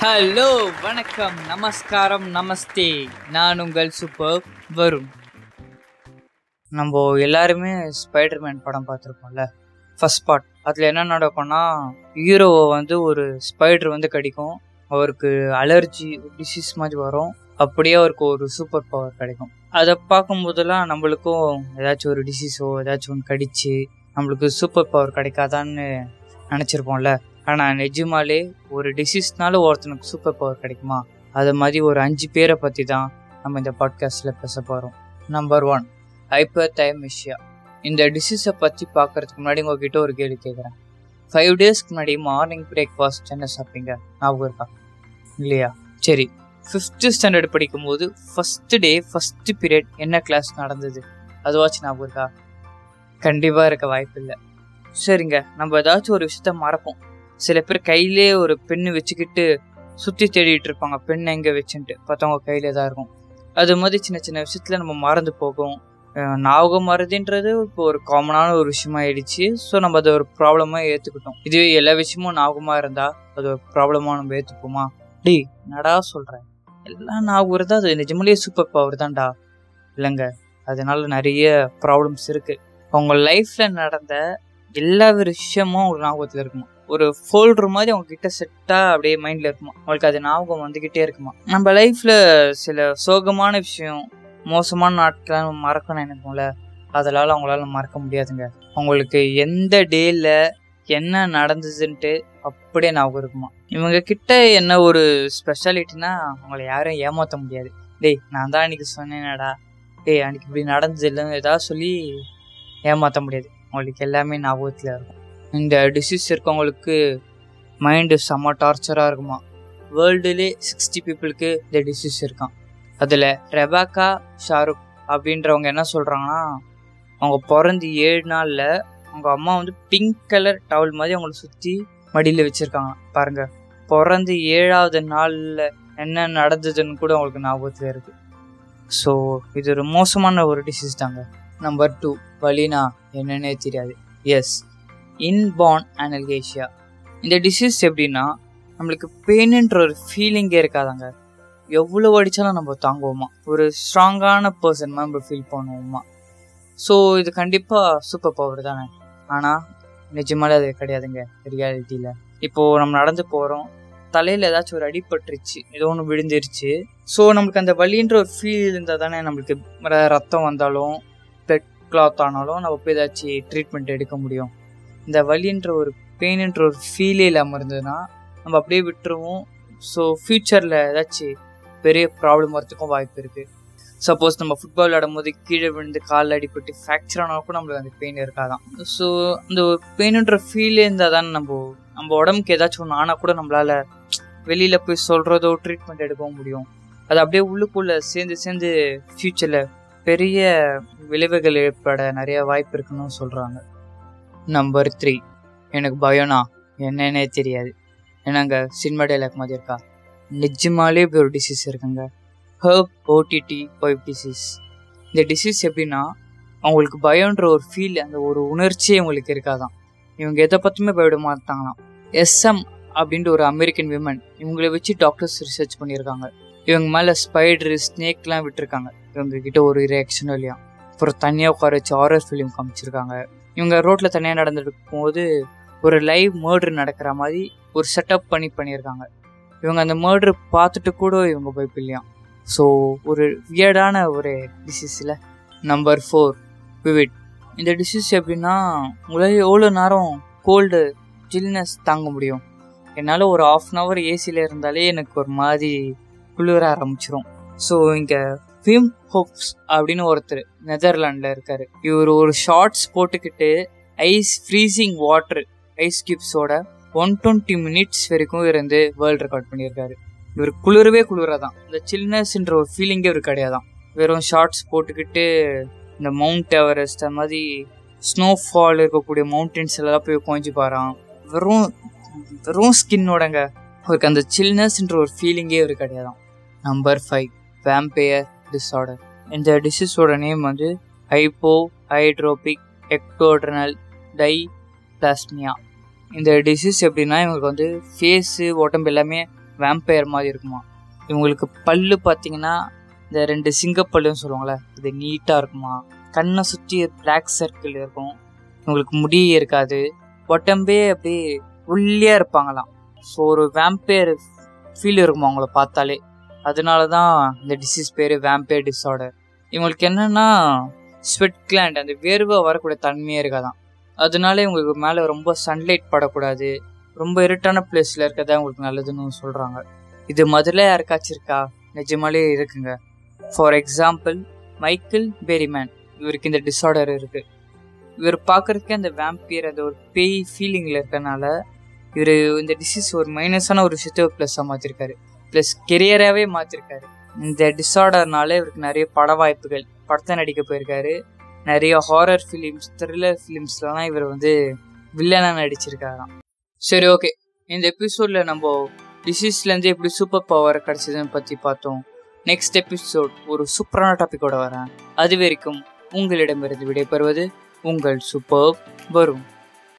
Hello வணக்கம் நமஸ்காரம் நமஸ்தே. நான் உங்கள் சூப்பர் வருண். நம்ம எல்லாருமே ஸ்பைடர்மேன் படம் பார்த்துருப்போம்ல ஃபர்ஸ்ட் பார்ட் அதில் என்ன நடக்கும்னா ஹீரோவை வந்து ஒரு ஸ்பைடர் வந்து கிடைக்கும். அவருக்கு அலர்ஜி டிசீஸ் மாதிரி வரும். அப்படியே அவருக்கு ஒரு சூப்பர் பவர் கிடைக்கும். அதை பார்க்கும்போதெல்லாம் நம்மளுக்கும் ஏதாச்சும் ஒரு டிசீஸோ ஏதாச்சும் ஒன்று கடிச்சு நம்மளுக்கு சூப்பர் பவர் கிடைக்காதான்னு நினச்சிருப்போம்ல. ஆனால் நிஜமாலே ஒரு டிசீஸ்னால ஒருத்தனுக்கு சூப்பர் பவர் கிடைக்குமா? அது மாதிரி ஒரு அஞ்சு பேரை பற்றி தான் நம்ம இந்த பாட்காஸ்ட்டில் பேச போகிறோம் நம்பர் ஒன் ஹைப்பர் தைமிஷியா இந்த டிசீஸை பற்றி பார்க்கறதுக்கு முன்னாடி உங்ககிட்ட ஒரு கேள்வி கேட்குறேன் ஃபைவ் டேஸ்க்கு முன்னாடி மார்னிங் பிரேக்ஃபாஸ்ட் என்ன சாப்பிட்டீங்க? ஞாபகம் இருக்கா? இல்லையா? சரி ஃபிஃப்த்து ஸ்டாண்டர்ட் படிக்கும்போது ஃபஸ்ட்டு டே ஃபஸ்ட்டு பீரியட் என்ன கிளாஸ் நடந்தது? அதுவாச்சும் ஞாபகம் இருக்கா? கண்டிப்பாக இருக்க வாய்ப்பு இல்லை சரிங்க நம்ம ஏதாச்சும் ஒரு விஷயத்த மறப்போம். சில பேர் கையிலே ஒரு பெண்ணு வச்சுக்கிட்டு சுற்றி தேடிட்டு இருப்பாங்க. பெண் எங்கே வச்சுன்ட்டு. பார்த்தவங்க கையிலே தான் இருக்கும். அது மாதிரி சின்ன சின்ன விஷயத்துல நம்ம மறந்து போகும். அஹ் ஞாபகம் மறதின்றது இப்போ ஒரு காமனான ஒரு விஷயமா ஆயிடுச்சு. ஸோ நம்ம அதை ஒரு ப்ராப்ளமாக ஏற்றுக்கிட்டோம் இதுவே எல்லா விஷயமும் ஞாபகமாக இருந்தால் அது ஒரு ப்ராப்ளமாக நம்ம ஏற்றுப்போமா டேய் நடா சொல்கிறேன் எல்லாம் ஞாபகம் இருந்தால் அது நிஜமாலேயே சூப்பர் பவர் தான்டா. இல்லைங்க அதனால நிறைய ப்ராப்ளம்ஸ் இருக்குது அவங்க லைஃப்பில் நடந்த எல்லா விஷயமும் உங்களுக்கு ஞாபகத்தில் இருக்குமா? ஒரு ஃபோல்டர் மாதிரி அவங்க கிட்ட செட்டாக அப்படியே மைண்டில் இருக்குமா? அவங்களுக்கு அது ஞாபகம் வந்துக்கிட்டே இருக்குமா? நம்ம லைஃப்பில் சில சோகமான விஷயம் மோசமான நாட்கள்லாம் மறக்கணும் எனக்குல அதனால் அவங்களால மறக்க முடியாதுங்க. அவங்களுக்கு எந்த டேயில் என்ன நடந்ததுன்ட்டு அப்படியே ஞாபகம் இருக்குமா? இவங்க கிட்ட என்ன ஒரு ஸ்பெஷாலிட்டினா அவங்கள யாரும் ஏமாற்ற முடியாது. டேய் நான் தான் அன்றைக்கி சொன்னேனடா. டேய் அன்னைக்கு இப்படி நடந்தது இல்லைன்னு ஏதாவது சொல்லி ஏமாற்ற முடியாது. அவங்களுக்கு எல்லாமே ஞாபகத்தில் இருக்கும். இந்த டிசீஸ் இருக்கவங்களுக்கு மைண்டு செம்ம டார்ச்சராக இருக்குமா? வேர்ல்டுலே சிக்ஸ்டி பீப்புளுக்கு இந்த டிசீஸ் இருக்கான் அதில் ரெபாக்கா ஷாருக் அப்படின்றவங்க என்ன சொல்கிறாங்கன்னா அவங்க பிறந்து ஏழு நாளில் அவங்க அம்மா வந்து பிங்க் கலர் டவல் மாதிரி அவங்கள சுற்றி மடியில் வச்சுருக்காங்க. பாருங்க. பிறந்து ஏழாவது நாளில் என்ன நடந்ததுன்னு கூட அவங்களுக்கு ஞாபகத்தில் இருக்குது ஸோ இது ஒரு மோசமான ஒரு டிசீஸ் தாங்க. நம்பர் டூ வலினா என்னன்னே தெரியாது. எஸ் இன்பார்ன் அனல்கேஷியா இந்த டிசீஸ் எப்படின்னா நம்மளுக்கு பெயின்ன்ற ஒரு ஃபீலிங்கே இருக்காதாங்க. எவ்வளோ அடித்தாலும் நம்ம தாங்குவோமா? ஒரு ஸ்ட்ராங்கான பர்சன் நம்ம ஃபீல் பண்ணுவோமா? ஸோ இது கண்டிப்பாக சூப்பர் பவர் தானே. ஆனால் நிஜமாலே அது கிடையாதுங்க ரியாலிட்டியில் இப்போது நம்ம நடந்து போகிறோம் தலையில் ஏதாச்சும் ஒரு அடிபட்டுருச்சு ஏதோ ஒன்று விழுந்துருச்சு. ஸோ நம்மளுக்கு அந்த வலின்ற ஒரு ஃபீல் இருந்தால் தானே நம்மளுக்கு ரத்தம் வந்தாலும் பிளட் கிளாத் ஆனாலும் நம்ம போய் ஏதாச்சும் ட்ரீட்மெண்ட் எடுக்க முடியும். இந்த வலின்ற ஒரு பெயின்ன்ற ஒரு ஃபீலே இல்லாமல் இருந்ததுன்னா நம்ம அப்படியே விட்டுருவோம். ஸோ ஃப்யூச்சரில் ஏதாச்சும் பெரிய ப்ராப்ளம் வரத்துக்கும் வாய்ப்பு இருக்குது சப்போஸ் நம்ம ஃபுட்பால் விளையாடும் போது கீழே விழுந்து காலில் அடிபட்டு ஃப்ராக்சர் ஆனால் கூட நம்மளுக்கு அந்த பெயின் இருக்காதான். ஸோ அந்த ஒரு பெயினுன்ற ஃபீலே இருந்தால் தான் நம்ம நம்ம உடம்புக்கு ஏதாச்சும் ஒன்று ஆனால் கூட நம்மளால வெளியில் போய் சொல்கிறதோ ட்ரீட்மெண்ட் எடுக்கவும் முடியும். அது அப்படியே உள்ளுக்குள்ளே சேர்ந்து சேர்ந்து ஃப்யூச்சரில் பெரிய விளைவுகள் ஏற்பட நிறைய வாய்ப்பு இருக்குன்னு சொல்கிறாங்க நம்பர் த்ரீ எனக்கு பயம்னா என்னன்னே தெரியாது. ஏன்னாங்க சினிமா டைலாக் மாதிரி இருக்கா? நிஜமாலே இப்படி ஒரு டிசீஸ் இருக்குங்க. ஹர்ப் ஓடிடி பைப் டிசீஸ் இந்த டிசீஸ் எப்படின்னா அவங்களுக்கு பயம்ன்ற ஒரு ஃபீல் அந்த ஒரு உணர்ச்சியே அவங்களுக்கு இருக்காதான். இவங்க எதை பற்றியுமே பயப்பட மாட்டாங்களாம். எஸ்எம் அப்படின்ற ஒரு அமெரிக்கன் விமன் இவங்களை வச்சு டாக்டர்ஸ் ரிசர்ச் பண்ணியிருக்காங்க. இவங்க மேலே ஸ்பைடரு ஸ்னேக்லாம் விட்டுருக்காங்க. இவங்க கிட்ட ஒரு ரியாக்ஷனும் இல்லையா? அப்புறம் தனியாக உட்கார வச்சு ஹாரர் ஃபிலிம் காமிச்சிருக்காங்க. இவங்க ரோட்டில் தனியாக நடந்துட்டு போது ஒரு லைவ் மர்டர் நடக்கிற மாதிரி ஒரு செட்டப் பண்ணி பண்ணியிருக்காங்க. இவங்க அந்த மர்டர் பார்த்துட்டு கூட இவங்க பயப்பில்லையாம் ஸோ ஒரு வியர்டான ஒரு டிசீஸில் நம்பர் ஃபோர் விவிட் இந்த டிசீஸ் எப்படின்னா உங்களால் எவ்வளோ நேரம் கோல்டு ஜில்னஸ் தாங்க முடியும். என்னால் ஒரு ஆஃப் அன் ஹவர் ஏசியில் இருந்தாலே எனக்கு ஒரு மாதிரி குளிர ஆரம்பிச்சிரும். ஸோ இங்கே விம் ஹோப்ஸ் அப்படின்னு ஒருத்தர் நெதர்லாண்டில் இருக்காரு. இவர் ஒரு ஷார்ட்ஸ் போட்டுக்கிட்டு ஐஸ் ஃப்ரீசிங் வாட்டர் ஐஸ் கியூப்ஸோட ஒன் டுவெண்ட்டி மினிட்ஸ் வரைக்கும் இருந்து வேர்ல்ட் ரெக்கார்ட் பண்ணியிருக்காரு. இவர் குளிரவே குளிரதான். இந்த சில்னஸ்ன்ற ஒரு ஃபீலிங்கே இவர் கிடையாதான். வெறும் ஷார்ட்ஸ் போட்டுக்கிட்டு இந்த மவுண்ட் எவரெஸ்ட் அந்த மாதிரி ஸ்னோஃபால் இருக்கக்கூடிய மவுண்டன்ஸ் எல்லாம் போய் கொஞ்சி பாறான் வெறும் வெறும் ஸ்கின்னோடங்க அவருக்கு அந்த சில்னஸ்ன்ற ஒரு ஃபீலிங்கே இவர் கிடையாதான். நம்பர் ஃபைவ் வேம்பையர் டிஸார்டர் இந்த டிசீஸோட நேம் வந்து hypohidrotic ectodermal dysplasia இந்த டிசீஸ் எப்படின்னா இவங்களுக்கு வந்து ஃபேஸு உடம்பு எல்லாமே வேம்பயர் மாதிரி இருக்குமா. இவங்களுக்கு பல்லு பார்த்தீங்கன்னா இந்த ரெண்டு சிங்கப்பல்லுன்னு சொல்லுவாங்களே இது நீட்டாக இருக்குமா. கண்ணை சுற்றி பிளாக் சர்க்கிள் இருக்கும். இவங்களுக்கு முடி இருக்காது. உடம்பே அப்படியே ஒல்லியாக இருப்பாங்களாம். ஸோ ஒரு வேம்பயர் ஃபீல் இருக்குமா அவங்கள பார்த்தாலே. அதனால தான் இந்த டிசீஸ் பேர் வேம்பேர் டிஸார்டர் இவங்களுக்கு என்னென்னா ஸ்வெட் கிளாண்ட் அந்த வேர்வை வரக்கூடிய தன்மையே இருக்காதான். அதனால இவங்களுக்கு மேலே ரொம்ப சன்லைட் படக்கூடாது. ரொம்ப இருட்டான பிளேஸில் இருக்கதா உங்களுக்கு நல்லதுன்னு சொல்கிறாங்க இது முதல்ல யாருக்காச்சும் இருக்கா? நிஜமாலே இருக்குங்க. ஃபார் எக்ஸாம்பிள் மைக்கேல் பெரிமேன் இவருக்கு இந்த டிஸார்டர் இருக்கு. இவர் பார்க்கறதுக்கே அந்த வேம்பியர் அந்த ஒரு பேய் ஃபீலிங்கில் இருக்கனால இவர் இந்த டிசீஸ் ஒரு மைனஸான ஒரு விஷயத்த ப்ளஸ்ஸாக மாற்றிருக்காரு ப்ளஸ் கெரியராகவே மாற்றிருக்காரு இந்த டிஸார்டர்னால இவருக்கு நிறைய பட வாய்ப்புகள் படத்தை நடிக்க போயிருக்காரு. நிறைய ஹாரர் ஃபிலிம்ஸ் த்ரில்லர் ஃபிலிம்ஸ்லாம் இவர் வந்து வில்லனாக நடிச்சிருக்காராம். சரி ஓகே இந்த எபிசோடில் நம்ம டிசீஸ்லேருந்து எப்படி சூப்பர் பவர் கிடச்சதுன்னு பற்றி பார்த்தோம். நெக்ஸ்ட் எபிசோட் ஒரு சூப்பரான டாப்பிக்கோட வரேன். அது வரைக்கும் உங்களிடமிருந்து விடைபெறுவது உங்கள் சூப்பர் வரும்